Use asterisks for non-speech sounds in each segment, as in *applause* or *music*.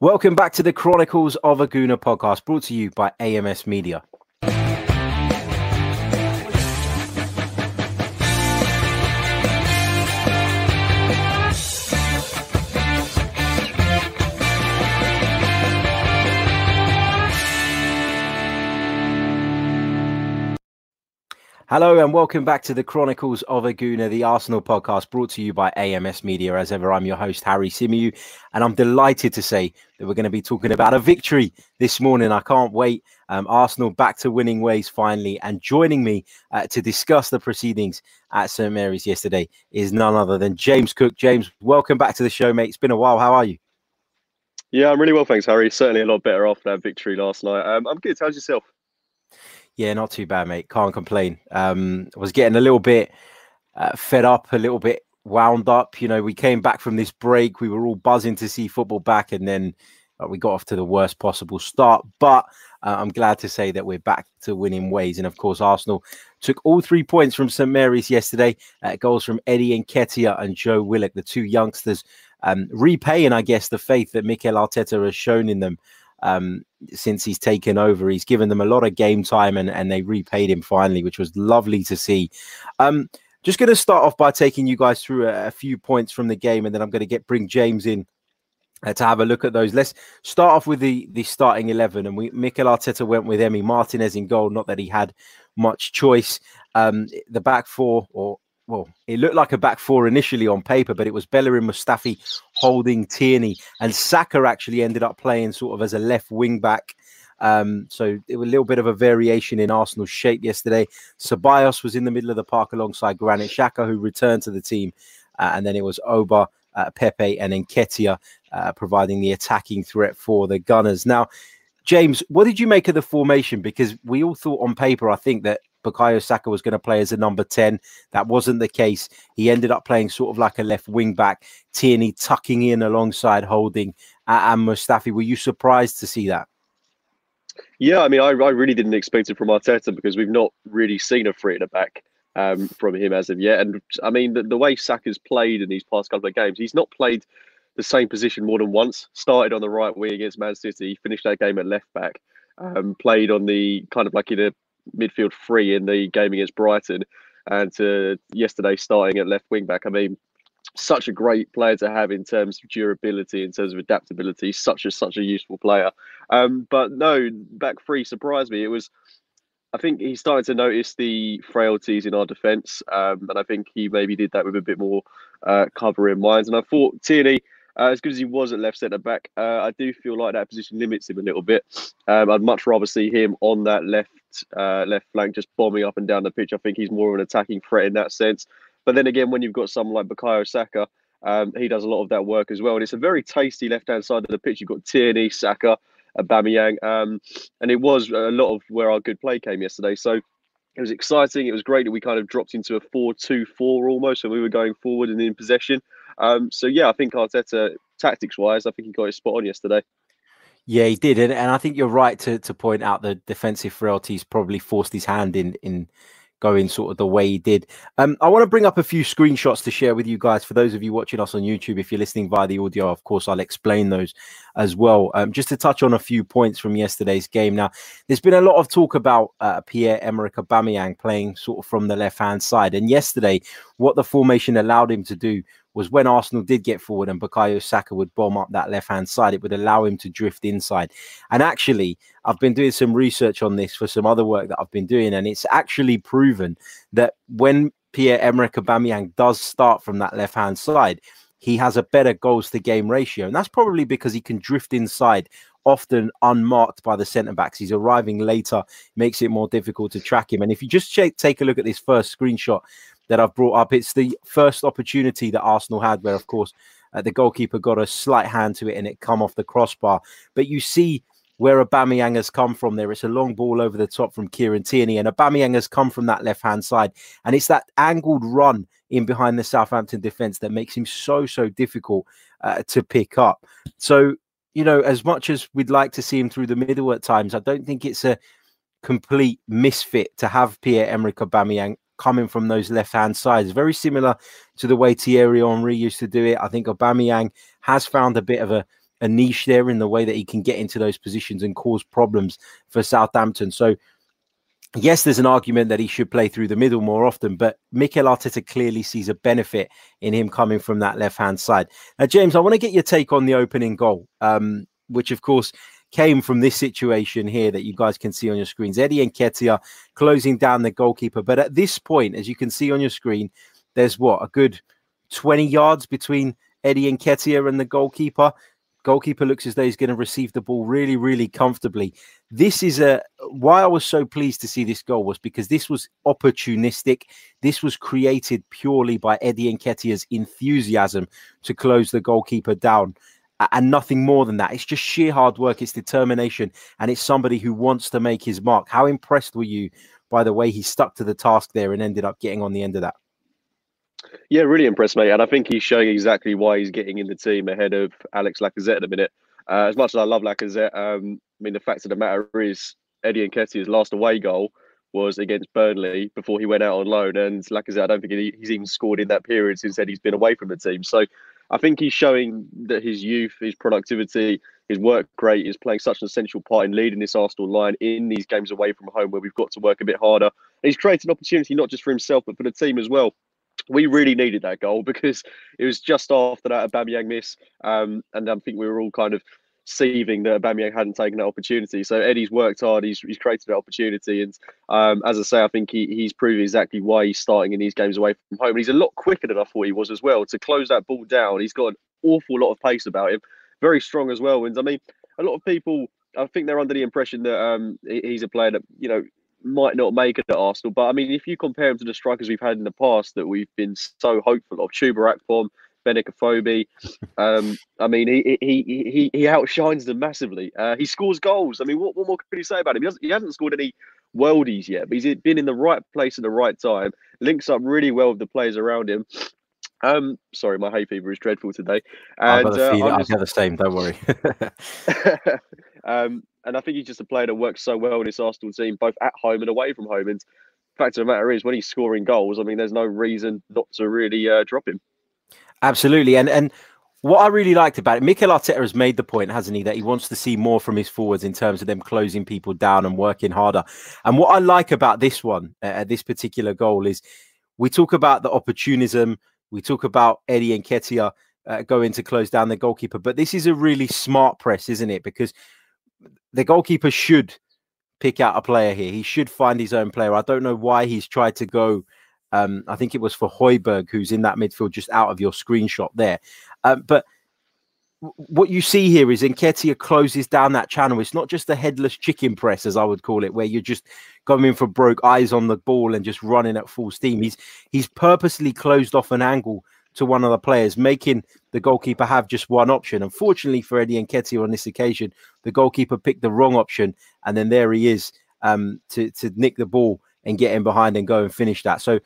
Welcome back to the Chronicles of a Gooner podcast brought to you by AMS Media. Hello and welcome back to the Chronicles of a Gooner, the Arsenal podcast brought to you by AMS Media. As ever, I'm your host, Harry Symeou, and I'm delighted to say that we're going to be talking about a victory this morning. I can't wait. Um, Arsenal back to winning ways finally, and joining me uh, to discuss the proceedings at St Mary's yesterday is none other than James Cook. James, welcome back to the show, mate. It's been a while. How are you? Yeah, I'm really well, thanks, Harry. Certainly a lot better after that victory last night. Um, I'm good. How's yourself? Yeah, not too bad, mate. Can't complain. Um, I was getting a little bit uh, fed up, a little bit wound up. You know, we came back from this break. We were all buzzing to see football back, and then uh, we got off to the worst possible start. But uh, I'm glad to say that we're back to winning ways. And of course, Arsenal took all three points from St Mary's yesterday. Uh, goals from Eddie Nketiah and Joe Willock, the two youngsters, um, repaying, I guess, the faith that Mikel Arteta has shown in them um, since he's taken over. He's given them a lot of game time and, and they repaid him finally, which was lovely to see. Um, just going to start off by taking you guys through a, a, few points from the game, and then I'm going to get bring James in uh, to have a look at those. Let's start off with the the starting eleven, and we Mikel Arteta went with Emi Martinez in goal. Not that he had much choice. Um, the back four, or well, it looked like a back four initially on paper, but it was Bellerin Mustafi holding Tierney, and Saka actually ended up playing sort of as a left wing back. Um, so it was a little bit of a variation in Arsenal's shape yesterday. Ceballos was in the middle of the park alongside Granit Xhaka, who returned to the team, uh, and then it was Oba, uh, Pepe, and Nketiah uh, providing the attacking threat for the Gunners. Now, James, what did you make of the formation? Because we all thought on paper, I think that Bukayo Saka was going to play as a number 10. That wasn't the case. He ended up playing sort of like a left wing back, Tierney tucking in alongside Holding and Mustafi. Were you surprised to see that? Yeah, I mean, I, I really didn't expect it from Arteta because we've not really seen a three in the back um, from him as of yet. And I mean, the, the way Saka's played in these past couple of games, he's not played the same position more than once. Started on the right wing against Man City, finished that game at left back. Um, played on the kind of like in a midfield free in the game against Brighton, and to yesterday starting at left wing back. I mean, such a great player to have in terms of durability, in terms of adaptability. Such a such a useful player. Um, but no, back three surprised me. It was. I think he started to notice the frailties in our defence, um, and I think he maybe did that with a bit more uh, cover in mind. And I thought Tierney uh, as good as he was at left centre back, uh, I do feel like that position limits him a little bit. Um, I'd much rather see him on that left uh, left flank, just bombing up and down the pitch. I think he's more of an attacking threat in that sense. But then again, when you've got someone like Bukayo Saka, um, he does a lot of that work as well. And it's a very tasty left hand side of the pitch. You've got Tierney, Saka, Aubameyang, um, and it was a lot of where our good play came yesterday. So it was exciting. It was great that we kind of dropped into a 4 2 4 almost, and we were going forward and in possession. Um, so yeah, I think Arteta, tactics wise, I think he got his spot on yesterday. Yeah, he did, and, and I think you're right to to point out the defensive frailties probably forced his hand in in going sort of the way he did. Um, I want to bring up a few screenshots to share with you guys. For those of you watching us on YouTube, if you're listening via the audio, of course, I'll explain those as well. Um, just to touch on a few points from yesterday's game. Now, there's been a lot of talk about uh, Pierre-Emerick Aubameyang playing sort of from the left-hand side. And yesterday, what the formation allowed him to do was when Arsenal did get forward and Bukayo Saka would bomb up that left hand side, it would allow him to drift inside. And actually, I've been doing some research on this for some other work that I've been doing, and it's actually proven that when Pierre Emerick Aubameyang does start from that left hand side, he has a better goals to game ratio, and that's probably because he can drift inside often unmarked by the centre backs. He's arriving later, makes it more difficult to track him. And if you just take a look at this first screenshot that I've brought up. It's the first opportunity that Arsenal had, where of course uh, the goalkeeper got a slight hand to it and it come off the crossbar. But you see where Aubameyang has come from there. It's a long ball over the top from Kieran Tierney, and Aubameyang has come from that left hand side, and it's that angled run in behind the Southampton defense that makes him so so difficult uh, to pick up. So you know, as much as we'd like to see him through the middle at times, I don't think it's a complete misfit to have Pierre Emerick Aubameyang coming from those left hand sides. Very similar to the way Thierry Henry used to do it. I think Aubameyang has found a bit of a a niche there in the way that he can get into those positions and cause problems for Southampton. So yes, there's an argument that he should play through the middle more often, but Mikel Arteta clearly sees a benefit in him coming from that left hand side. Now, James, I want to get your take on the opening goal, um, which of course came from this situation here that you guys can see on your screens. Eddie Nketiah closing down the goalkeeper, but at this point, as you can see on your screen, there's what a good 20 yards between Eddie Nketiah and the goalkeeper. Goalkeeper looks as though he's going to receive the ball really, really comfortably. This is a why I was so pleased to see this goal was because this was opportunistic. This was created purely by Eddie Nketiah's enthusiasm to close the goalkeeper down and nothing more than that. It's just sheer hard work, it's determination, and it's somebody who wants to make his mark. How impressed were you by the way he stuck to the task there and ended up getting on the end of that? Yeah, really impressed, mate. And I think he's showing exactly why he's getting in the team ahead of Alex Lacazette at a minute. Uh, as much as I love Lacazette, um, I mean, the fact of the matter is, Eddie Nketiah's last away goal was against Burnley before he went out on loan. And Lacazette, I don't think he's even scored in that period since Eddie's been away from the team. So I think he's showing that his youth, his productivity, his work rate is playing such an essential part in leading this Arsenal line in these games away from home where we've got to work a bit harder. And he's created an opportunity not just for himself, but for the team as well we really needed that goal because it was just after that Aubameyang miss, um, and I think we were all kind of seething that Aubameyang hadn't taken that opportunity. So Eddie's worked hard. He's, he's created that opportunity, and um, as I say, I think he, he's proved exactly why he's starting in these games away from home. And he's a lot quicker than I thought he was as well to close that ball down. He's got an awful lot of pace about him, very strong as well. And I mean, a lot of people. I think they're under the impression that um, he's a player that you know might not make it at Arsenal. But I mean, if you compare him to the strikers we've had in the past that we've been so hopeful of, Akpom, Benik Afobe, *laughs* um, I mean, he, he he he outshines them massively. Uh, he scores goals. I mean, what, what more can you say about him? He, he hasn't scored any worldies yet, but he's been in the right place at the right time. Links up really well with the players around him. Um, sorry, my hay fever is dreadful today. And, I've got uh, just... the same. Don't worry. *laughs* *laughs* um, and I think he's just a player that works so well in this Arsenal team, both at home and away from home. And fact of the matter is, when he's scoring goals, I mean, there's no reason not to really uh, drop him. Absolutely, and and what I really liked about it, Mikel Arteta has made the point, hasn't he, that he wants to see more from his forwards in terms of them closing people down and working harder. And what I like about this one, uh, this particular goal, is we talk about the opportunism, we talk about Eddie Nketiah uh, going to close down the goalkeeper, but this is a really smart press, isn't it? Because the goalkeeper should pick out a player here. He should find his own player. I don't know why he's tried to go. Um, I think it was for Højbjerg, who's in that midfield just out of your screenshot there. Um, but what you see here is Nketiah closes down that channel. It's not just a headless chicken press, as I would call it, where you're just coming for broke eyes on the ball and just running at full steam. He's he's purposely closed off an angle to one of the players, making the goalkeeper have just one option. Unfortunately for Eddie Nketiah on this occasion, the goalkeeper picked the wrong option, and then there he is um, to to nick the ball and get in behind and go and finish that. So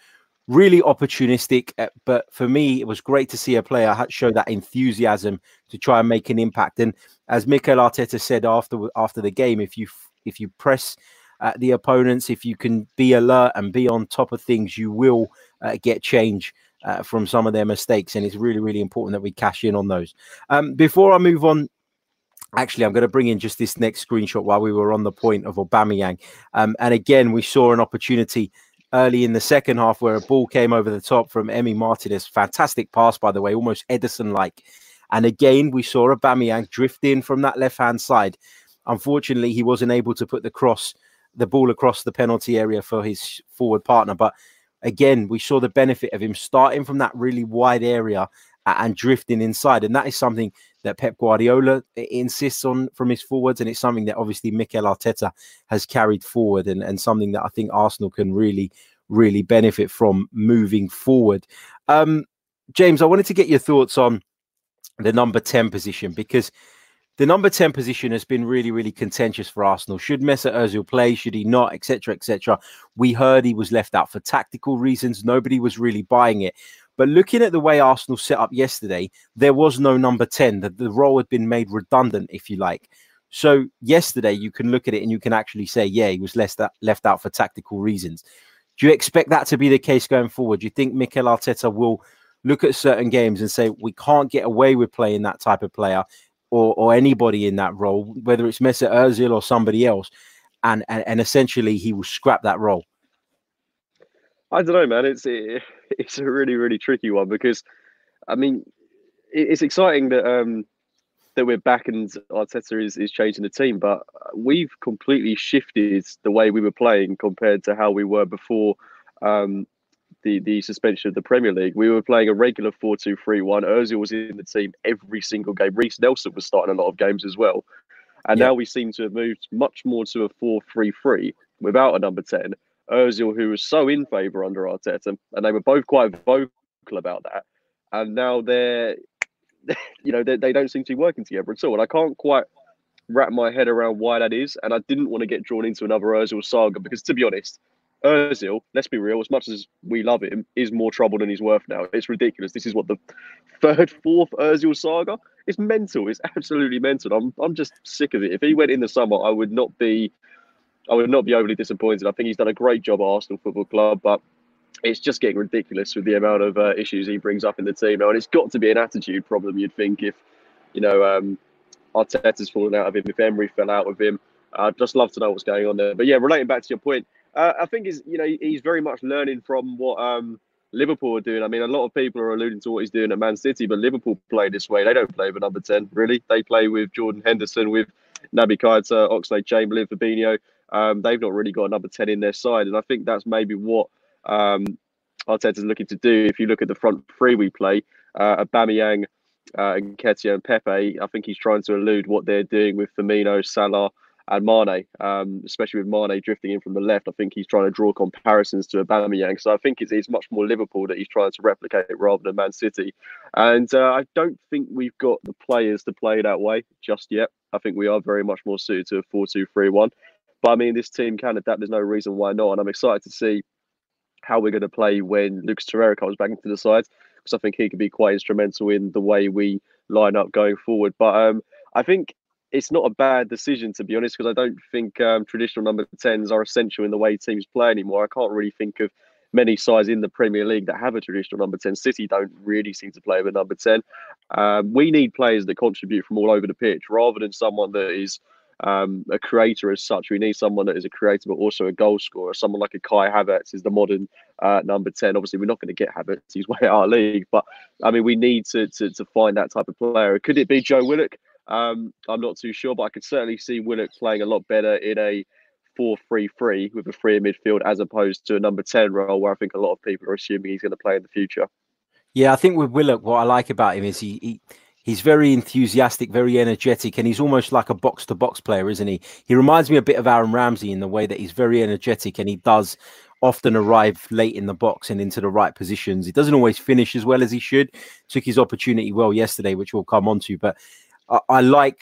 really opportunistic. Uh, but for me, it was great to see a player show that enthusiasm to try and make an impact. And as Mikel Arteta said after after the game, if you if you press uh, the opponents, if you can be alert and be on top of things, you will uh, get change uh, from some of their mistakes. And it's really, really important that we cash in on those. Um, before I move on, actually, I'm going to bring in just this next screenshot while we were on the point of Aubameyang. Um, and again, we saw an opportunity early in the second half where a ball came over the top from Emi Martinez. Fantastic pass, by the way, almost Ederson-like. And again, we saw Aubameyang drift in from that left hand side. Unfortunately, he wasn't able to put the cross, the ball across the penalty area for his forward partner. But again, we saw the benefit of him starting from that really wide area and drifting inside. And that is something that Pep Guardiola insists on from his forwards. And it's something that obviously Mikel Arteta has carried forward and, and something that I think Arsenal can really, really benefit from moving forward. Um, James, I wanted to get your thoughts on the number 10 position because the number 10 position has been really, really contentious for Arsenal. Should Mesut Ozil play? Should he not? Etc. Etc. We heard he was left out for tactical reasons. Nobody was really buying it. But looking at the way Arsenal set up yesterday, there was no number 10. The, the role had been made redundant, if you like. So yesterday, you can look at it and you can actually say, yeah, he was left, left out for tactical reasons. Do you expect that to be the case going forward? Do you think Mikel Arteta will look at certain games and say, we can't get away with playing that type of player? Or, or anybody in that role, whether it's Mesut Ozil or somebody else, and, and and essentially he will scrap that role? I don't know, man. It's it, *laughs* it's a really really tricky one because, I mean, it's exciting that um that we're back and Arteta is, is changing the team, but we've completely shifted the way we were playing compared to how we were before um, the, the suspension of the Premier League. We were playing a regular 4 2 3 1. Ozil was in the team every single game. Reiss Nelson was starting a lot of games as well. And yeah. now we seem to have moved much more to a 4 3 3 without a number 10. Ozil, who was so in favour under Arteta, and they were both quite vocal about that. And now they're *laughs* you know, they, they don't seem to be working together at all. And I can't quite wrap my head around why that is. And I didn't want to get drawn into another Ozil saga because, to be honest, Ozil, let's be real, as much as we love him, is more trouble than he's worth now. It's ridiculous. This is what the third, fourth Ozil saga. It's mental. It's absolutely mental. I'm I'm just sick of it. If he went in the summer, I would not be I would not be overly disappointed. I think he's done a great job at Arsenal Football Club, but it's just getting ridiculous with the amount of uh, issues he brings up in the team now, and it's got to be an attitude problem. You'd think if you know um, Arteta's fallen out of him, if Emery fell out with him. I'd just love to know what's going on there. But yeah, relating back to your point, uh, I think he's you know he's very much learning from what um, Liverpool are doing. I mean, a lot of people are alluding to what he's doing at Man City, but Liverpool play this way. They don't play with number ten, really. They play with Jordan Henderson, with Naby Keita, Oxlade Chamberlain, Fabinho. Um, they've not really got a number ten in their side, and I think that's maybe what um, Arteta's looking to do. If you look at the front three we play, uh, Aubameyang, uh, Nketiah and Pepe, I think he's trying to elude what they're doing with Firmino, Salah, and Mane, um, especially with Mane drifting in from the left. I think he's trying to draw comparisons to Aubameyang. So I think it's, it's much more Liverpool that he's trying to replicate rather than Man City. And uh, I don't think we've got the players to play that way just yet. I think we are very much more suited to a 4 2 3 1. But I mean, this team can adapt. There's no reason why not. And I'm excited to see how we're going to play when Lucas Torreira comes back into the side because I think he could be quite instrumental in the way we line up going forward. But um, I think it's not a bad decision to be honest because I don't think um, traditional number tens are essential in the way teams play anymore. I can't really think of many sides in the Premier League that have a traditional number 10. City don't really seem to play with number 10. Um, we need players that contribute from all over the pitch rather than someone that is um, a creator as such. We need someone that is a creator but also a goal scorer. Someone like a Kai Havertz is the modern uh, number ten. Obviously, we're not going to get Havertz; he's way out our league. But I mean, we need to, to to find that type of player. Could it be Joe Willock? Um, I'm not too sure, but I could certainly see Willock playing a lot better in a 4-3-3 with a three in midfield as opposed to a number 10 role where I think a lot of people are assuming he's going to play in the future. Yeah, I think with Willock, what I like about him is he, he he's very enthusiastic, very energetic, and he's almost like a box to box player, isn't he? He reminds me a bit of Aaron Ramsey in the way that he's very energetic and he does often arrive late in the box and into the right positions. He doesn't always finish as well as he should. Took his opportunity well yesterday, which we'll come on to, but I, I like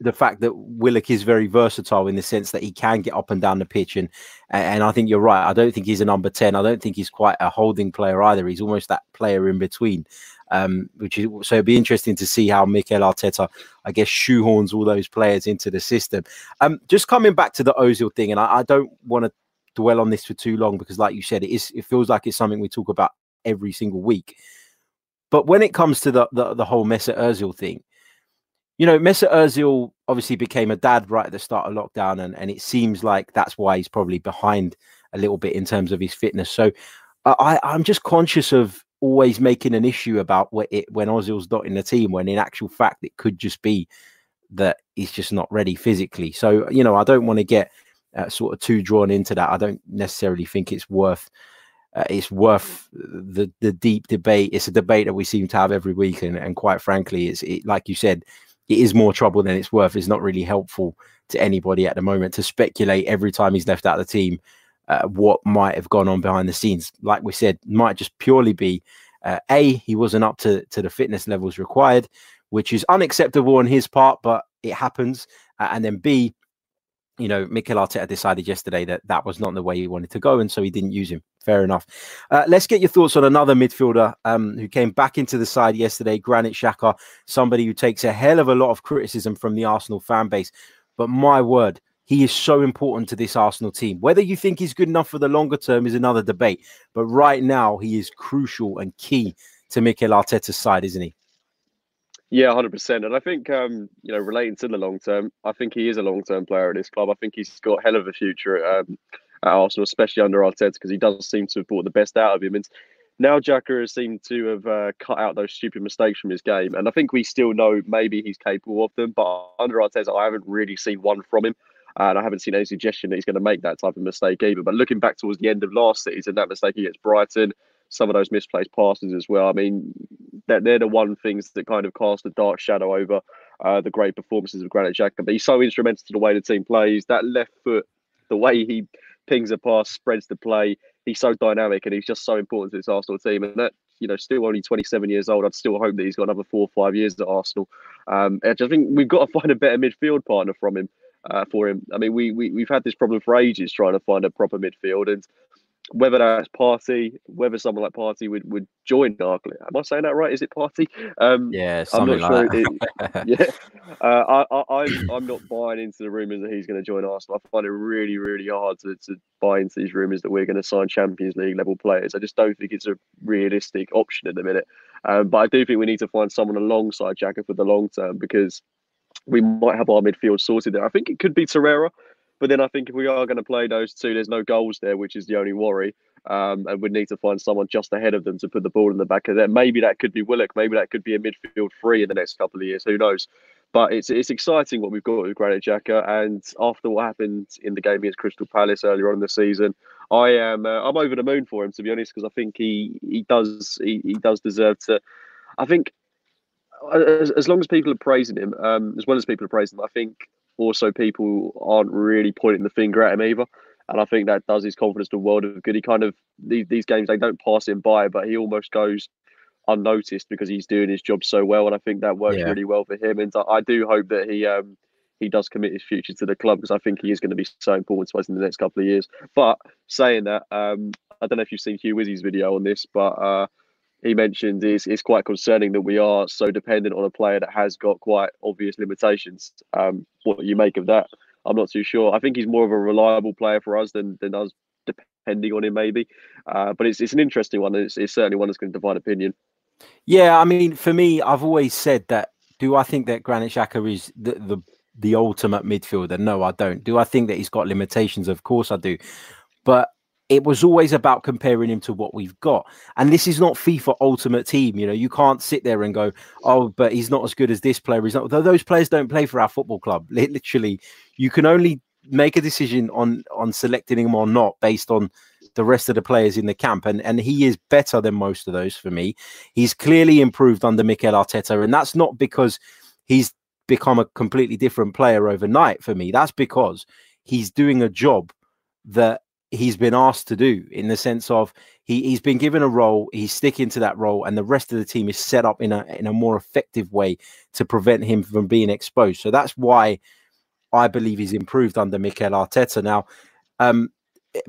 the fact that Willock is very versatile in the sense that he can get up and down the pitch, and and I think you're right. I don't think he's a number ten. I don't think he's quite a holding player either. He's almost that player in between. Um, which is so it'd be interesting to see how Mikel Arteta, I guess, shoehorns all those players into the system. Um, just coming back to the Ozil thing, and I, I don't want to dwell on this for too long because, like you said, it is it feels like it's something we talk about every single week. But when it comes to the the, the whole Mesut Ozil thing, you know, Mesut Ozil obviously became a dad right at the start of lockdown, and, and it seems like that's why he's probably behind a little bit in terms of his fitness. So I, I'm just conscious of always making an issue about it when Ozil's not in the team, when in actual fact it could just be that he's just not ready physically. So, you know, I don't want to get uh, sort of too drawn into that. I don't necessarily think it's worth. Uh, it's worth the the deep debate. It's a debate that we seem to have every week, and, and quite frankly, it's it, like you said, it is more trouble than it's worth. It's not really helpful to anybody at the moment to speculate every time he's left out of the team uh, what might have gone on behind the scenes. Like we said, might just purely be uh, a he wasn't up to to the fitness levels required, which is unacceptable on his part, but it happens. Uh, and then b you know, Mikel Arteta decided yesterday that that was not the way he wanted to go, and so he didn't use him. Fair enough. Uh, let's get your thoughts on another midfielder um, who came back into the side yesterday, Granit Xhaka, somebody who takes a hell of a lot of criticism from the Arsenal fan base. But my word, he is so important to this Arsenal team. Whether you think he's good enough for the longer term is another debate. But right now, he is crucial and key to Mikel Arteta's side, isn't he? Yeah, hundred percent. And I think um, you know, relating to the long term, I think he is a long term player at this club. I think he's got hell of a future at, um, at Arsenal, especially under Arteta, because he does seem to have brought the best out of him. And now Xhaka has seemed to have uh, cut out those stupid mistakes from his game, and I think we still know maybe he's capable of them. But under Arteta, I haven't really seen one from him. And I haven't seen any suggestion that he's going to make that type of mistake either. But looking back towards the end of last season, that mistake against Brighton, some of those misplaced passes as well. I mean, they're, they're the one things that kind of cast a dark shadow over uh, the great performances of Granit Xhaka. But he's so instrumental to the way the team plays. That left foot, the way he pings a pass, spreads the play. He's so dynamic and he's just so important to this Arsenal team. And that, you know, still only 27 years old. I'd still hope that he's got another four or five years at Arsenal. Um, I just think we've got to *laughs* find a better midfield partner from him. Uh, for him, I mean, we, we we've had this problem for ages trying to find a proper midfield, and whether that's Partey, whether someone like Partey would, would join Darkly. Am I saying that right? Is it Partey? Um, yeah, I'm not like sure. It, *laughs* yeah, uh, I, I, I'm, I'm not buying into the rumours that he's going to join Arsenal. I find it really, really hard to, to buy into these rumours that we're going to sign Champions League level players. I just don't think it's a realistic option at the minute. Um, but I do think we need to find someone alongside Xhaka for the long term because we might have our midfield sorted there. I think it could be Torreira. But then I think if we are going to play those two, there's no goals there, which is the only worry. Um, and we need to find someone just ahead of them to put the ball in the back of them. Maybe that could be Willock. Maybe that could be a midfield free in the next couple of years. Who knows? But it's it's exciting what we've got with Granit Xhaka. And after what happened in the game against Crystal Palace earlier on in the season, I am uh, I'm over the moon for him to be honest because I think he he does he, he does deserve to. I think as, as long as people are praising him, um, as well as people are praising him, I think also people aren't really pointing the finger at him either. And I think that does his confidence the world of good. He kind of these, these games they don't pass him by, but he almost goes unnoticed because he's doing his job so well. And I think that works yeah. really well for him. And I do hope that he um he does commit his future to the club because I think he is going to be so important to us in the next couple of years. But saying that, um, I don't know if you've seen Hugh Wizzy's video on this, but uh, he mentioned is is quite concerning that we are so dependent on a player that has got quite obvious limitations. Um, what you make of that, I'm not too sure. I think he's more of a reliable player for us than than us depending on him maybe. Uh, but it's it's an interesting one. It's, it's certainly one that's going to divide opinion. Yeah, I mean, for me, I've always said that. Do I think that Granit Xhaka is the, the the ultimate midfielder? No, I don't. Do I think that he's got limitations? Of course, I do. But it was always about comparing him to what we've got. And this is not FIFA Ultimate Team. You know, you can't sit there and go, oh, but he's not as good as this player. He's not. Those players don't play for our football club. Literally, you can only make a decision on on selecting him or not based on the rest of the players in the camp. And and he is better than most of those for me. He's clearly improved under Mikel Arteta, and that's not because he's become a completely different player overnight for me. That's because he's doing a job that he's been asked to do in the sense of he, he's been given a role he's sticking to that role and the rest of the team is set up in a in a more effective way to prevent him from being exposed. So that's why i believe he's improved under mikel arteta. Now um,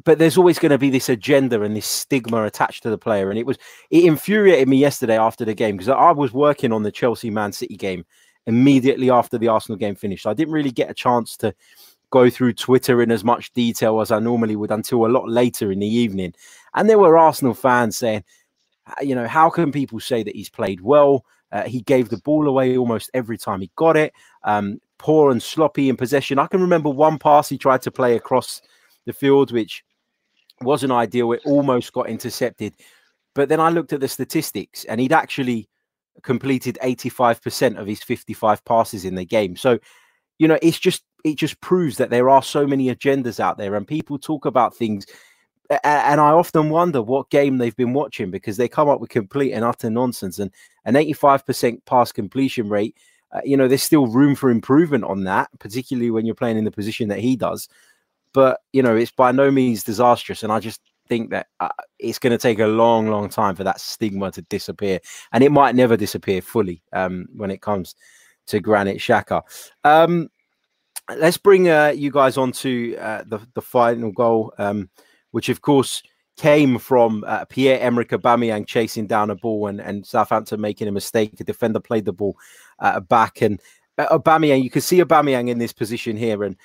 but there's always going to be this agenda and this stigma attached to the player and it was it infuriated me yesterday after the game because i was working on the chelsea man city game immediately after the arsenal game finished. I didn't really get a chance to go through Twitter in as much detail as I normally would until a lot later in the evening. And there were Arsenal fans saying, you know, how can people say that he's played well? Uh, he gave the ball away almost every time he got it. Um, poor and sloppy in possession. I can remember one pass he tried to play across the field, which wasn't ideal. It almost got intercepted. But then I looked at the statistics and he'd actually completed 85% of his 55 passes in the game. So, you know, it's just it just proves that there are so many agendas out there and people talk about things and I often wonder what game they've been watching because they come up with complete and utter nonsense and an 85% pass completion rate. Uh, you know, there's still room for improvement on that, particularly when you're playing in the position that he does. But, you know, it's by no means disastrous. And I just think that uh, it's going to take a long, long time for that stigma to disappear. And it might never disappear fully um, when it comes to Granit Xhaka Um, let's bring uh, you guys on to uh, the the final goal, um, which of course came from uh, Pierre Emerick Aubameyang chasing down a ball and, and Southampton making a mistake. A defender played the ball uh, back, and uh, Aubameyang. You can see Aubameyang in this position here, and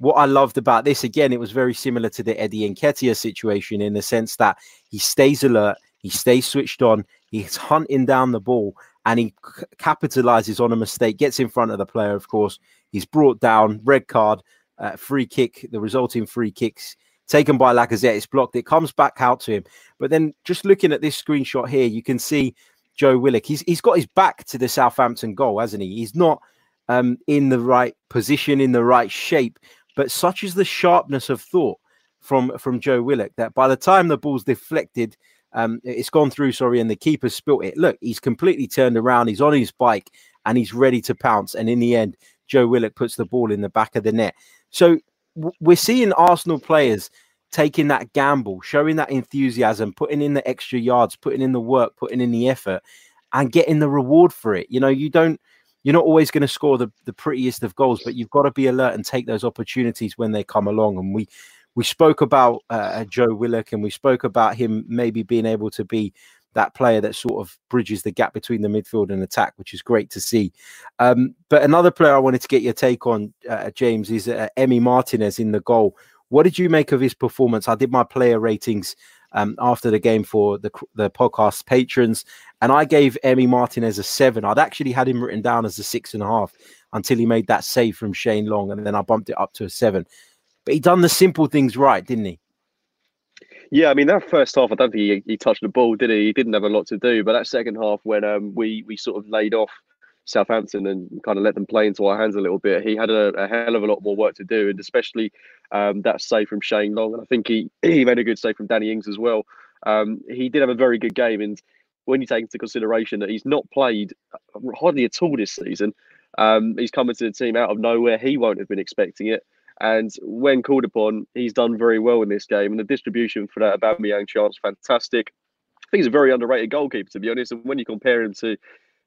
what I loved about this again, it was very similar to the Eddie Nketiah situation in the sense that he stays alert, he stays switched on, he's hunting down the ball, and he c- capitalizes on a mistake, gets in front of the player, of course. He's brought down, red card, uh, free kick, the resulting free kicks taken by Lacazette. It's blocked. It comes back out to him. But then just looking at this screenshot here, you can see Joe Willock. He's he's got his back to the Southampton goal, hasn't he? He's not um, in the right position, in the right shape. But such is the sharpness of thought from from Joe Willock that by the time the ball's deflected, um, it's gone through. Sorry, and the keeper spilt it. Look, he's completely turned around. He's on his bike and he's ready to pounce. And in the end, Joe Willock puts the ball in the back of the net. So we're seeing Arsenal players taking that gamble, showing that enthusiasm, putting in the extra yards, putting in the work, putting in the effort, and getting the reward for it. You know, you don't. You're not always going to score the, the prettiest of goals, but you've got to be alert and take those opportunities when they come along. And we we spoke about uh, Joe Willock and we spoke about him maybe being able to be that player that sort of bridges the gap between the midfield and attack, which is great to see. Um, but another player I wanted to get your take on, uh, James, is uh, Emi Martinez in the goal. What did you make of his performance? I did my player ratings um, after the game for the the podcast patrons, and I gave Emi Martinez a seven. I'd actually had him written down as a six and a half until he made that save from Shane Long, and then I bumped it up to a seven. But he done the simple things right, didn't he? Yeah, I mean that first half, I don't think he, he touched the ball, did he? He didn't have a lot to do. But that second half, when um, we we sort of laid off Southampton and kind of let them play into our hands a little bit, he had a, a hell of a lot more work to do, and especially um, that save from Shane Long, and I think he *clears throat* he made a good save from Danny Ings as well. Um, he did have a very good game, and when you take into consideration that he's not played hardly at all this season, um, he's coming to the team out of nowhere. He won't have been expecting it. And when called upon, he's done very well in this game. And the distribution for that Aubameyang chance, fantastic. I think he's a very underrated goalkeeper, to be honest. And when you compare him to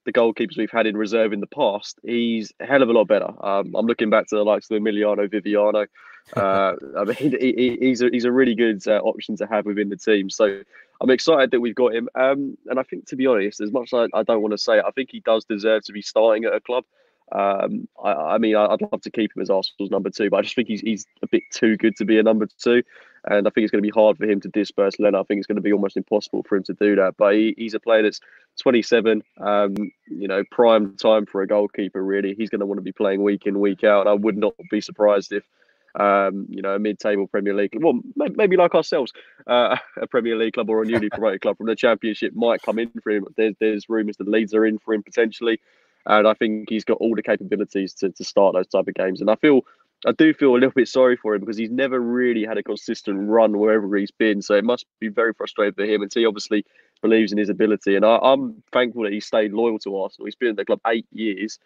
the goalkeepers we've had in reserve in the past, he's a hell of a lot better. Um, I'm looking back to the likes of Emiliano Viviano. *laughs* Uh, I mean, he, he's a he's a really good uh, option to have within the team. So I'm excited that we've got him. Um, and I think, to be honest, as much as I, I don't want to say it, I think he does deserve to be starting at a club. Um, I, I, mean, I'd love to keep him as Arsenal's number two, but I just think he's he's a bit too good to be a number two, and I think it's going to be hard for him to disperse Leno. I think it's going to be almost impossible for him to do that. But he, he's a player that's 27, um, you know, prime time for a goalkeeper. Really, he's going to want to be playing week in week out. I would not be surprised if. Um, you know, a mid-table Premier League, well, maybe like ourselves, uh, *laughs* a Premier League club or a newly promoted club from the Championship might come in for him. There's, there's rumours that Leeds are in for him potentially and I think he's got all the capabilities to, to start those type of games. And I feel I do feel a little bit sorry for him because he's never really had a consistent run wherever he's been. So it must be very frustrating for him. And he obviously believes in his ability. And I, am thankful that he stayed loyal to Arsenal. He's been at the club eight years.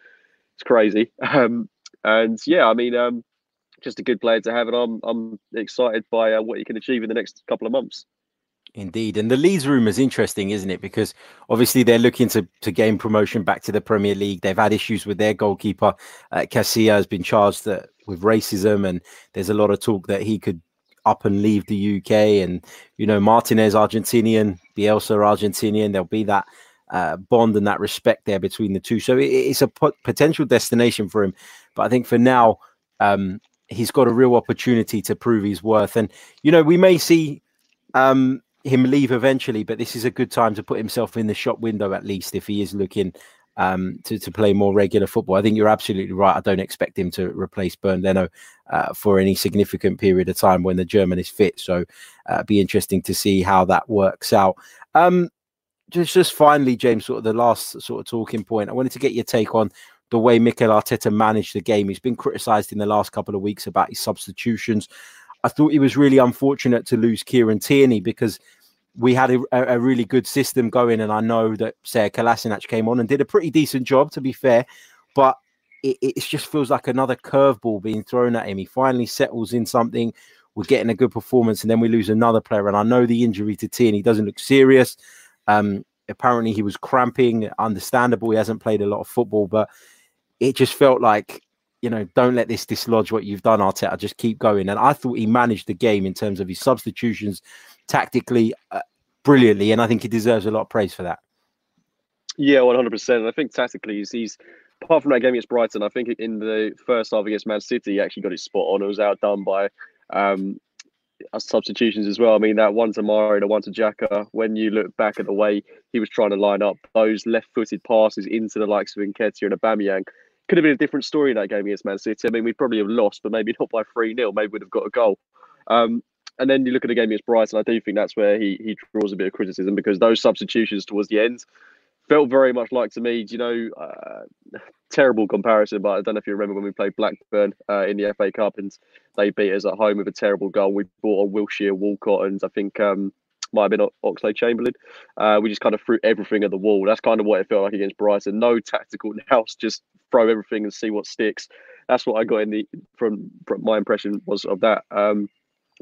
It's crazy. *laughs* Um, and yeah, I mean, um, just a good player to have. And I'm I'm excited by uh, what he can achieve in the next couple of months. Indeed, and the Leeds room is interesting, isn't it? Because obviously they're looking to to gain promotion back to the Premier League. They've had issues with their goalkeeper. Uh, Casilla has been charged uh, with racism, and there's a lot of talk that he could up and leave the UK. And you know, Martinez Argentinian, Bielsa Argentinian. There'll be that uh, bond and that respect there between the two. So it, it's a pot- potential destination for him. But I think for now, um, he's got a real opportunity to prove his worth. And you know, we may see. Um, him leave eventually, but this is a good time to put himself in the shop window at least if he is looking um, to, to play more regular football. I think you're absolutely right. I don't expect him to replace Bernd Leno uh, for any significant period of time when the German is fit. So uh, be interesting to see how that works out. Um, just, just finally, James, sort of the last sort of talking point. I wanted to get your take on the way Mikel Arteta managed the game. He's been criticised in the last couple of weeks about his substitutions. I thought he was really unfortunate to lose Kieran Tierney because we had a, a, really good system going, and I know that Sead Kolasinac came on and did a pretty decent job, to be fair, but it, it just feels like another curveball being thrown at him. He finally settles in something. We're getting a good performance, and then we lose another player. And I know the injury to Tierney doesn't look serious. Um, apparently, he was cramping. Understandable. He hasn't played a lot of football, but it just felt like you know, don't let this dislodge what you've done, Arteta. Just keep going. And I thought he managed the game in terms of his substitutions tactically uh, brilliantly, and I think he deserves a lot of praise for that. Yeah, one hundred percent. I think tactically, he's, he's apart from that game against Brighton, I think in the first half against Man City, he actually got his spot on. It was outdone by um, substitutions as well. I mean, that one to Mari, the one to Xhaka, when you look back at the way he was trying to line up those left footed passes into the likes of Nketiah and Aubameyang, could have been a different story in that game against Man City. I mean, we'd probably have lost, but maybe not by 3 0. Maybe we'd have got a goal. Um, and then you look at the game against Brighton, I do think that's where he, he draws a bit of criticism because those substitutions towards the end felt very much like to me, you know, uh, *laughs* terrible comparison, but I don't know if you remember when we played Blackburn uh, in the FA Cup and they beat us at home with a terrible goal. We brought on Wilshere, Walcott, and I think um, might have been Oxlade Chamberlain. Uh, we just kind of threw everything at the wall. That's kind of what it felt like against Brighton. No tactical *laughs* nous, just throw everything and see what sticks. That's what I got in the from, from my impression was of that. Um,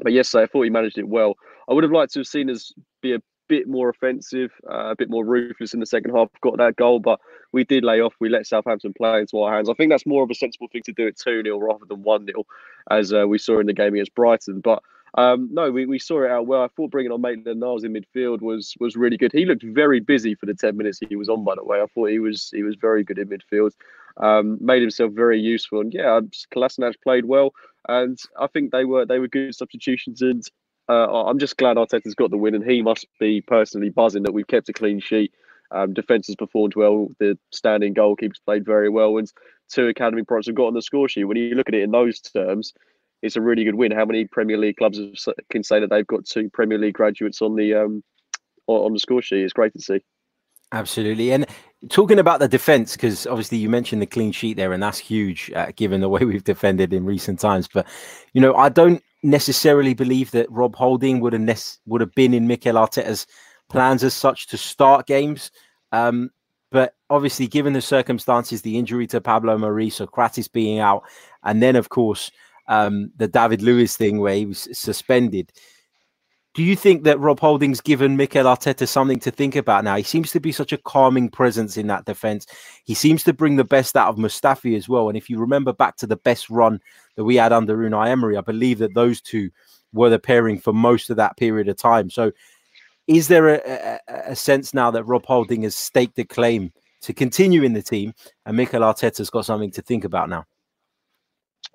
but yes, I thought he managed it well. I would have liked to have seen us be a bit more offensive, uh, a bit more ruthless in the second half. Got that goal, but we did lay off. We let Southampton play into our hands. I think that's more of a sensible thing to do at 2 0 rather than 1 0, as uh, we saw in the game against Brighton. But um, no, we, we saw it out well. I thought bringing on Maitland Niles in midfield was was really good. He looked very busy for the 10 minutes he was on, by the way. I thought he was he was very good in midfield. Um, made himself very useful. And yeah, Kolasinac played well. And I think they were they were good substitutions. And uh, I'm just glad Arteta's got the win, and he must be personally buzzing that we've kept a clean sheet. Um, defense has performed well. The standing goalkeepers played very well, and two academy products have got on the score sheet. When you look at it in those terms, it's a really good win. How many Premier League clubs can say that they've got two Premier League graduates on the um, on the score sheet? It's great to see. Absolutely. And talking about the defense, because obviously you mentioned the clean sheet there, and that's huge uh, given the way *laughs* we've defended in recent times. But, you know, I don't necessarily believe that Rob Holding would have nec- would have been in Mikel Arteta's plans as such to start games. Um, but obviously, given the circumstances, the injury to Pablo Mari, Sokratis being out, and then, of course, um, the David Luiz thing where he was suspended do you think that Rob Holding's given Mikel Arteta something to think about now? He seems to be such a calming presence in that defense. He seems to bring the best out of Mustafi as well. And if you remember back to the best run that we had under Unai Emery, I believe that those two were the pairing for most of that period of time. So, is there a, a, a sense now that Rob Holding has staked a claim to continue in the team, and Mikel Arteta's got something to think about now?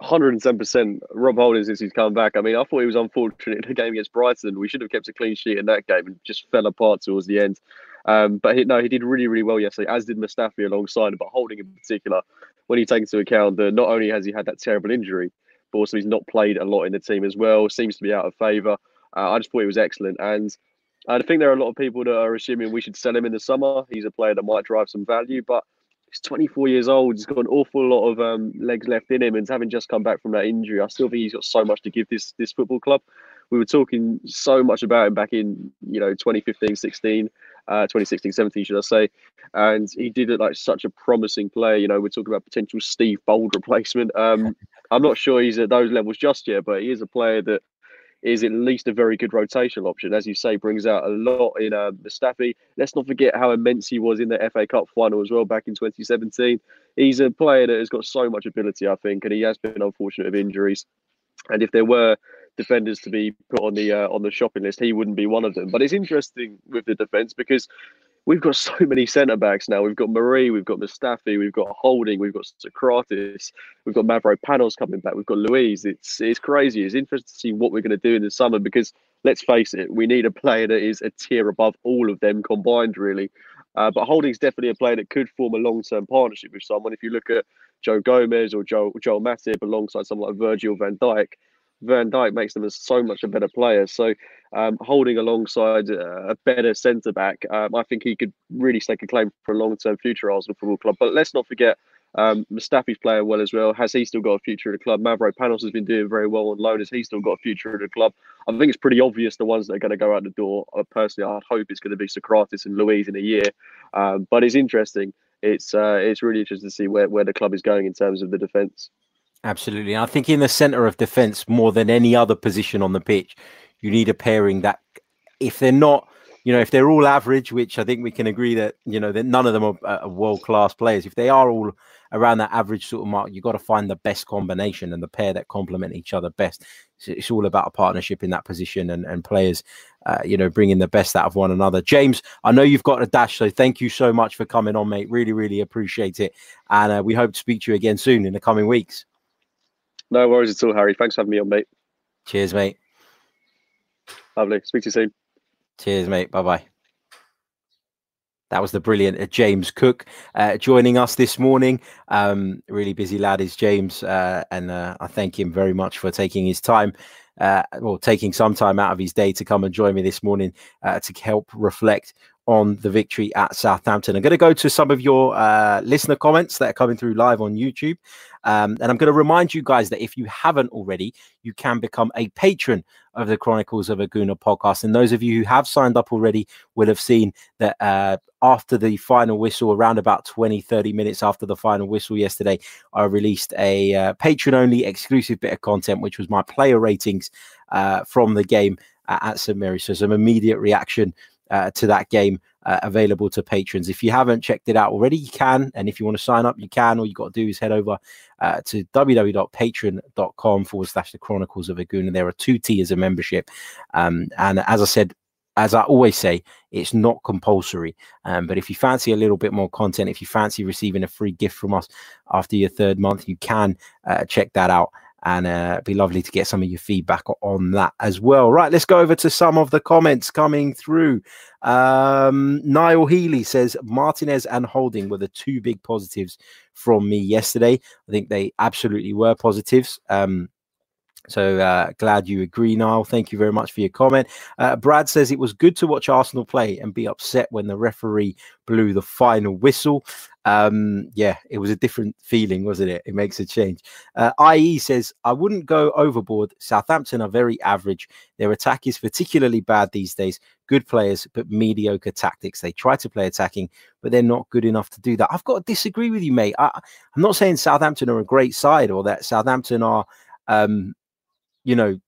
110%. Rob Holding since he's come back. I mean, I thought he was unfortunate in the game against Brighton. We should have kept a clean sheet in that game and just fell apart towards the end. Um, but he, no, he did really, really well yesterday, as did Mustafi alongside him. But Holding in particular, when you take into account that not only has he had that terrible injury, but also he's not played a lot in the team as well, seems to be out of favour. Uh, I just thought he was excellent. And I think there are a lot of people that are assuming we should sell him in the summer. He's a player that might drive some value, but he's 24 years old. He's got an awful lot of um, legs left in him, and having just come back from that injury, I still think he's got so much to give this this football club. We were talking so much about him back in you know 2015, 16, uh, 2016, 17, should I say? And he did it like such a promising player. You know, we're talking about potential Steve Bould replacement. Um, I'm not sure he's at those levels just yet, but he is a player that is at least a very good rotational option. As you say, brings out a lot in uh, Mustafi. Let's not forget how immense he was in the FA Cup final as well back in 2017. He's a player that has got so much ability, I think, and he has been unfortunate of injuries. And if there were defenders to be put on the uh, on the shopping list, he wouldn't be one of them. But it's interesting with the defence because we've got *laughs* so many centre backs now. We've got Mari, we've got Mustafi, we've got Holding, we've got Sokratis, we've got Mavro Mavropanos coming back, we've got Luiz. It's it's crazy. It's interesting to see what we're going to do in the summer because let's face it, we need a player that is a tier above all of them combined, really. Uh, but Holding's definitely a player that could form a long-term partnership with someone. If you look at Joe Gomez or Joe Joel Matip alongside someone like Virgil van Dijk, Van Dijk makes them so much a better player. So um, holding alongside uh, a better centre back, um, I think he could really stake a claim for a long term future Arsenal Football Club. But let's not forget. Um, Mustafi's playing well as well. Has he still got a future at the club? Mavropanos has been doing very well on loan. Has he still got a future at the club? I think it's pretty obvious the ones that are going to go out the door. Uh, personally, I'd hope it's going to be Sokratis and Luiz in a year. Um, but it's interesting. It's uh, it's really interesting to see where, where the club is going in terms of the defence. Absolutely. I think in the centre of defence, more than any other position on the pitch, you need a pairing that, if they're not, you know, if they're all average, which I think we can agree that, you know, that none of them are, world class players. If they are all around that average sort of mark, you've got to find the best combination and the pair that complement each other best. So it's all about a partnership in that position and, and players, uh, you know, bringing the best out of one another. James, I know you've got a dash, so thank you so much for coming on, mate. Really, really appreciate it. And uh, we hope to speak to you again soon in the coming weeks. No worries at all, Harry. Thanks for having me on, mate. Cheers, mate. Lovely. Speak to you soon. Cheers, mate. Bye bye. That was the brilliant uh, James Cook uh, joining us this morning. Um, really busy lad is James, uh, and uh, I thank him very much for taking his time, uh, well, taking some time out of his day to come and join me this morning uh, to help reflect on the victory at Southampton. I'm going to go to some of your uh, listener comments that are coming through live on YouTube. Um, and I'm going to remind you guys that if you haven't already, you can become a patron of the Chronicles of a Gooner podcast. And those of you who have signed up already will have seen that uh, after the final whistle, around about 20, 30 minutes after the final whistle yesterday, I released a uh, patron only exclusive bit of content, which was my player ratings uh, from the game at St. Mary's. So some immediate reaction uh, to that game uh, available to patrons. If you haven't checked it out already, you can. And if you want to sign up, you can. All you got to do is head over uh, to www.patreon.com forward slash the Chronicles of a Goon. And there are two tiers of membership. Um, and as I said, as I always say, it's not compulsory. Um, but if you fancy a little bit more content, if you fancy receiving a free gift from us after your third month, you can uh, check that out and uh, it'd be lovely to get some of your feedback on that as well. Right, let's go over to some of the comments coming through. Um, Niall Healy says Martinez and Holding were the two big positives from me yesterday. I think they absolutely were positives. Um, so uh, glad you agree, Niall. Thank you very much for your comment. Uh, Brad says it was good to watch Arsenal play and be upset when the referee blew the final whistle. Um, yeah, it was a different feeling, wasn't it? It makes a change. Uh, IE says, I wouldn't go overboard. Southampton are very average. Their attack is particularly bad these days. Good players, but mediocre tactics. They try to play attacking, but they're not good enough to do that. I've got to disagree with you, mate. I, am not saying Southampton are a great side or that Southampton are. Um, you know,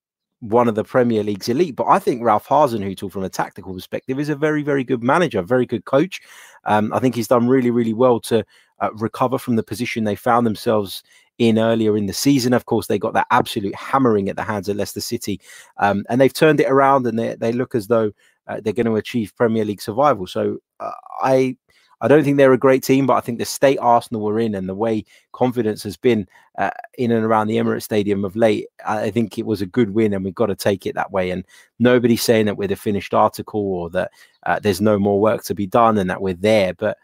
one of the Premier League's elite. But I think Ralph Hasenhüttl, from a tactical perspective, is a very, very good manager, very good coach. Um, I think he's done really, really well to uh, recover from the position they found themselves in earlier in the season. Of course, they got that absolute hammering at the hands of Leicester City, um, and they've turned it around, and they they look as though uh, they're going to achieve Premier League survival. So uh, I I don't think they're a great team, but I think the state Arsenal were in and the way confidence has been uh, in and around the Emirates Stadium of late, I think it was a good win, and we've got to take it that way. And nobody's saying that we're the finished article or that uh, there's no more work to be done and that we're there. But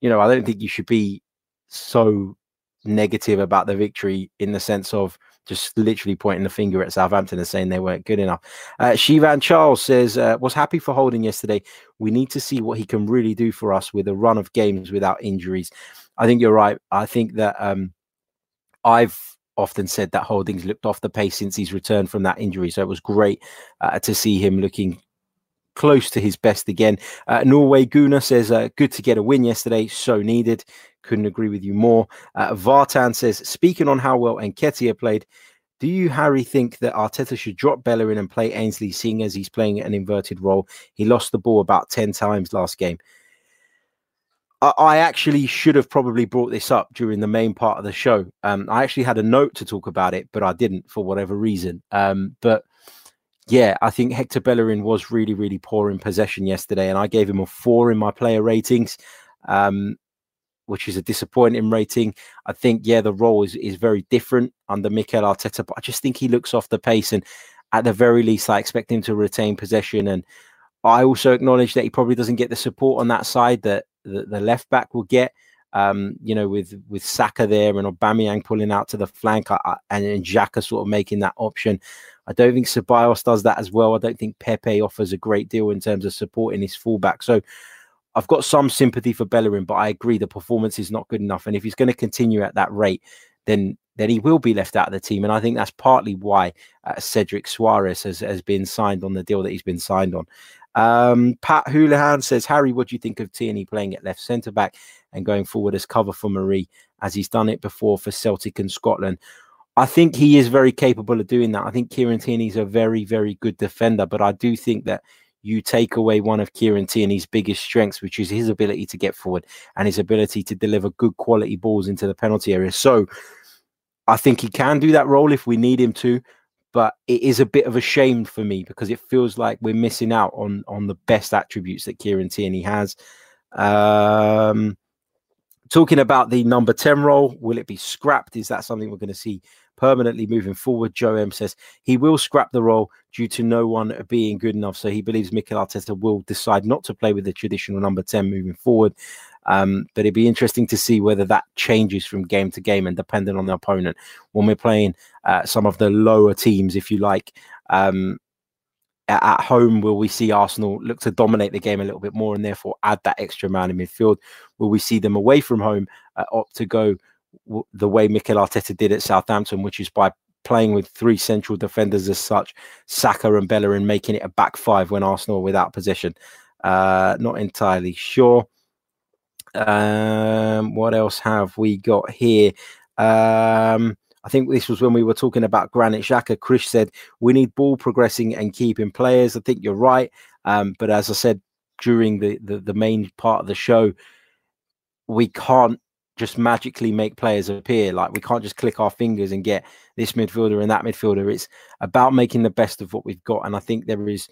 you know, I don't think you should be so negative about the victory in the sense of just literally pointing the finger at Southampton and saying they weren't good enough. Uh, Shivan Charles says, uh, was happy for Holding yesterday. We need to see what he can really do for us with a run of games without injuries. I think you're right. I think that um, I've often said that Holding's looked off the pace since he's returned from that injury. So it was great uh, to see him looking close to his best again. Uh, Norway Gooner says, uh, good to get a win yesterday. So needed. Couldn't agree with you more. Uh, Vartan says, speaking on how well Nketiah played, do you, Harry, think that Arteta should drop Bellerin and play Ainsley, seeing as he's playing an inverted role? He lost the ball about 10 times last game. I, I actually should have probably brought this up during the main part of the show. Um, I actually had a note to talk about it, but I didn't for whatever reason. Um, but yeah, I think Hector Bellerin was really, really poor in possession yesterday, and I gave him a four in my player ratings. Um, which is a disappointing rating. I think, yeah, the role is, is very different under Mikel Arteta, but I just think he looks off the pace. And at the very least, I expect him to retain possession. And I also acknowledge that he probably doesn't get the support on that side that the, the left back will get. Um, you know, with with Saka there and Aubameyang pulling out to the flank, I, I, and, and sort of making that option. I don't think Ceballos does that as well. I don't think Pepe offers a great deal in terms of supporting his fullback. So I've got some sympathy for Bellerin, but I agree the performance is not good enough. And if he's going to continue at that rate, then then he will be left out of the team. And I think that's partly why uh, Cedric Soares has, has been signed on the deal that he's been signed on. Um, Pat Houlihan says, Harry, what do you think of Tierney playing at left centre back and going forward as cover for Mari, as he's done it before for Celtic and Scotland? I think he is very capable of doing that. I think Kieran Tierney's a very, very good defender, but I do think that you take away one of Kieran Tierney's biggest strengths, which is his ability to get forward and his ability to deliver good quality balls into the penalty area. So I think he can do that role if we need him to, but it is a bit of a shame for me because it feels like we're missing out on on the best attributes that Kieran Tierney has. Um, talking about the number 10 role, will it be scrapped? Is that something we're going to see permanently moving forward. Joe M says he will scrap the role due to no one being good enough. So he believes Mikel Arteta will decide not to play with the traditional number 10 moving forward. Um, but it'd be interesting to see whether that changes from game to game and depending on the opponent. When we're playing uh, some of the lower teams, if you like, um, at home, will we see Arsenal look to dominate the game a little bit more and therefore add that extra man in midfield? Will we see them away from home uh, opt to go w- the way Mikel Arteta did at Southampton, which is by playing with three central defenders as such, Saka and Bellerin making it a back five when Arsenal are without possession? Uh, not entirely sure. Um, what else have we got here? Um, I think this was when we were talking about Granit Xhaka. Chris said we need ball progressing and keeping players. I think you're right. Um, but as I said during the, the, the main part of the show, we can't just magically make players appear. Like we can't just click our fingers and get this midfielder and that midfielder. It's about making the best of what we've got. And I think there is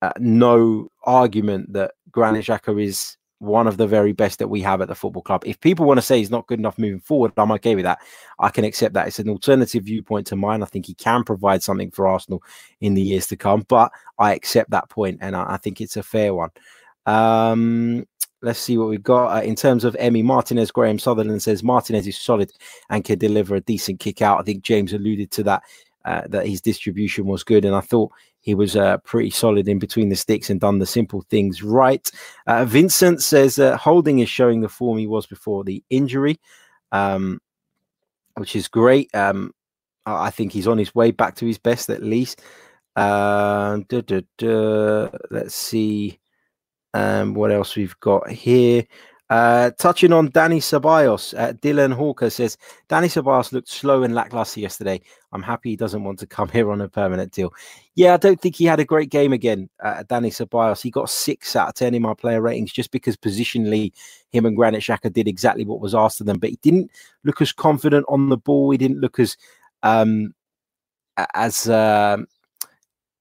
uh, no argument that Granit Xhaka is one of the very best that we have at the football club. If people want to say he's not good enough moving forward, I'm okay with that. I can accept that. It's an alternative viewpoint to mine. I think he can provide something for Arsenal in the years to come, but I accept that point and I, I think it's a fair one. Um, let's see what we've got uh, in terms of Emi Martinez. Graham Sutherland says Martinez is solid and can deliver a decent kick out. I think James alluded to that. Uh, that his distribution was good, and I thought he was uh, pretty solid in between the sticks and done the simple things right. Uh, Vincent says Holding is showing the form he was before the injury, um, which is great. Um, I think he's on his way back to his best at least. Uh, duh, duh, duh. Let's see um, what else we've got here. Uh, touching on Dani Ceballos, uh, Dylan Hawker says Dani Ceballos looked slow and lackluster yesterday. I'm happy he doesn't want to come *laughs* here on a permanent deal. Yeah, I don't think he had a great game again. Uh, Dani Ceballos, he got six out of ten in my player ratings just because positionally him and Granit Xhaka did exactly what was asked of them, but he didn't look as confident on the ball. He didn't look as um, as uh,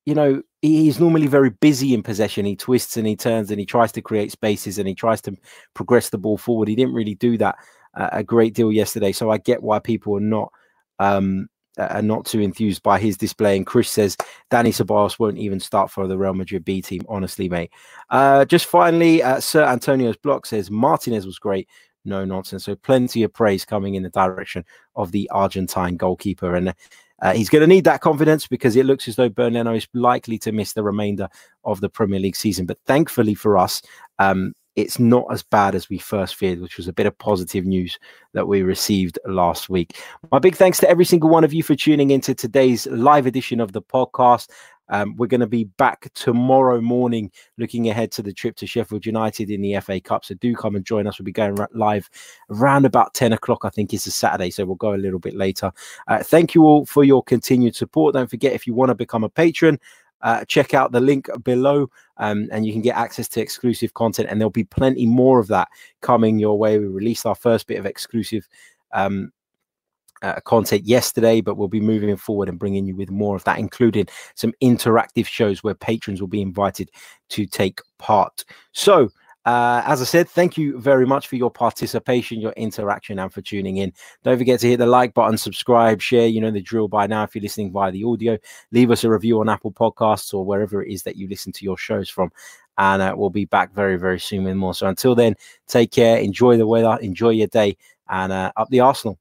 you know he's normally very busy in possession. He twists and he turns and he tries to create spaces and he tries to progress the ball forward. He didn't really do that uh, a great deal yesterday. So I get why people are not um, are not too enthused by his display. And Chris says Dani Ceballos won't even start for the Real Madrid B team. Honestly, mate. Uh, just finally, uh, Sir Antonio's block says Martinez was great. No nonsense. So plenty of praise coming in the direction of the Argentine goalkeeper. And uh, he's going to need that confidence because it looks as though Bernd Leno is likely to miss the remainder of the Premier League season. But thankfully for us, um, it's not as bad as we first feared, which was a bit of positive news that we received last week. My big thanks to every single one of you for tuning into today's live edition of the podcast. Um, we're going to be back tomorrow morning looking ahead to the trip to Sheffield United in the FA Cup. So do come and join us. We'll be going live around about 10 o'clock, I think it's a Saturday. So we'll go a little bit later. Uh, thank you all for your continued support. Don't forget, if you want to become a patron, uh, check out the link below um, and you can get access to exclusive content and there'll be plenty more of that coming your way we released our first bit of exclusive um, uh, content yesterday, but we'll be moving forward and bringing you with more of that, including some interactive shows where patrons will be invited to take part. So, uh, as I said, thank you very much for your participation, your interaction, and for tuning in. Don't forget to hit the like button, subscribe, share. You know the drill by now. If you're listening via the audio, leave us a review on Apple Podcasts or wherever it is that you listen to your shows from. And uh, we'll be back very, very soon with more. So until then, take care, enjoy the weather, enjoy your day, and uh, up the Arsenal.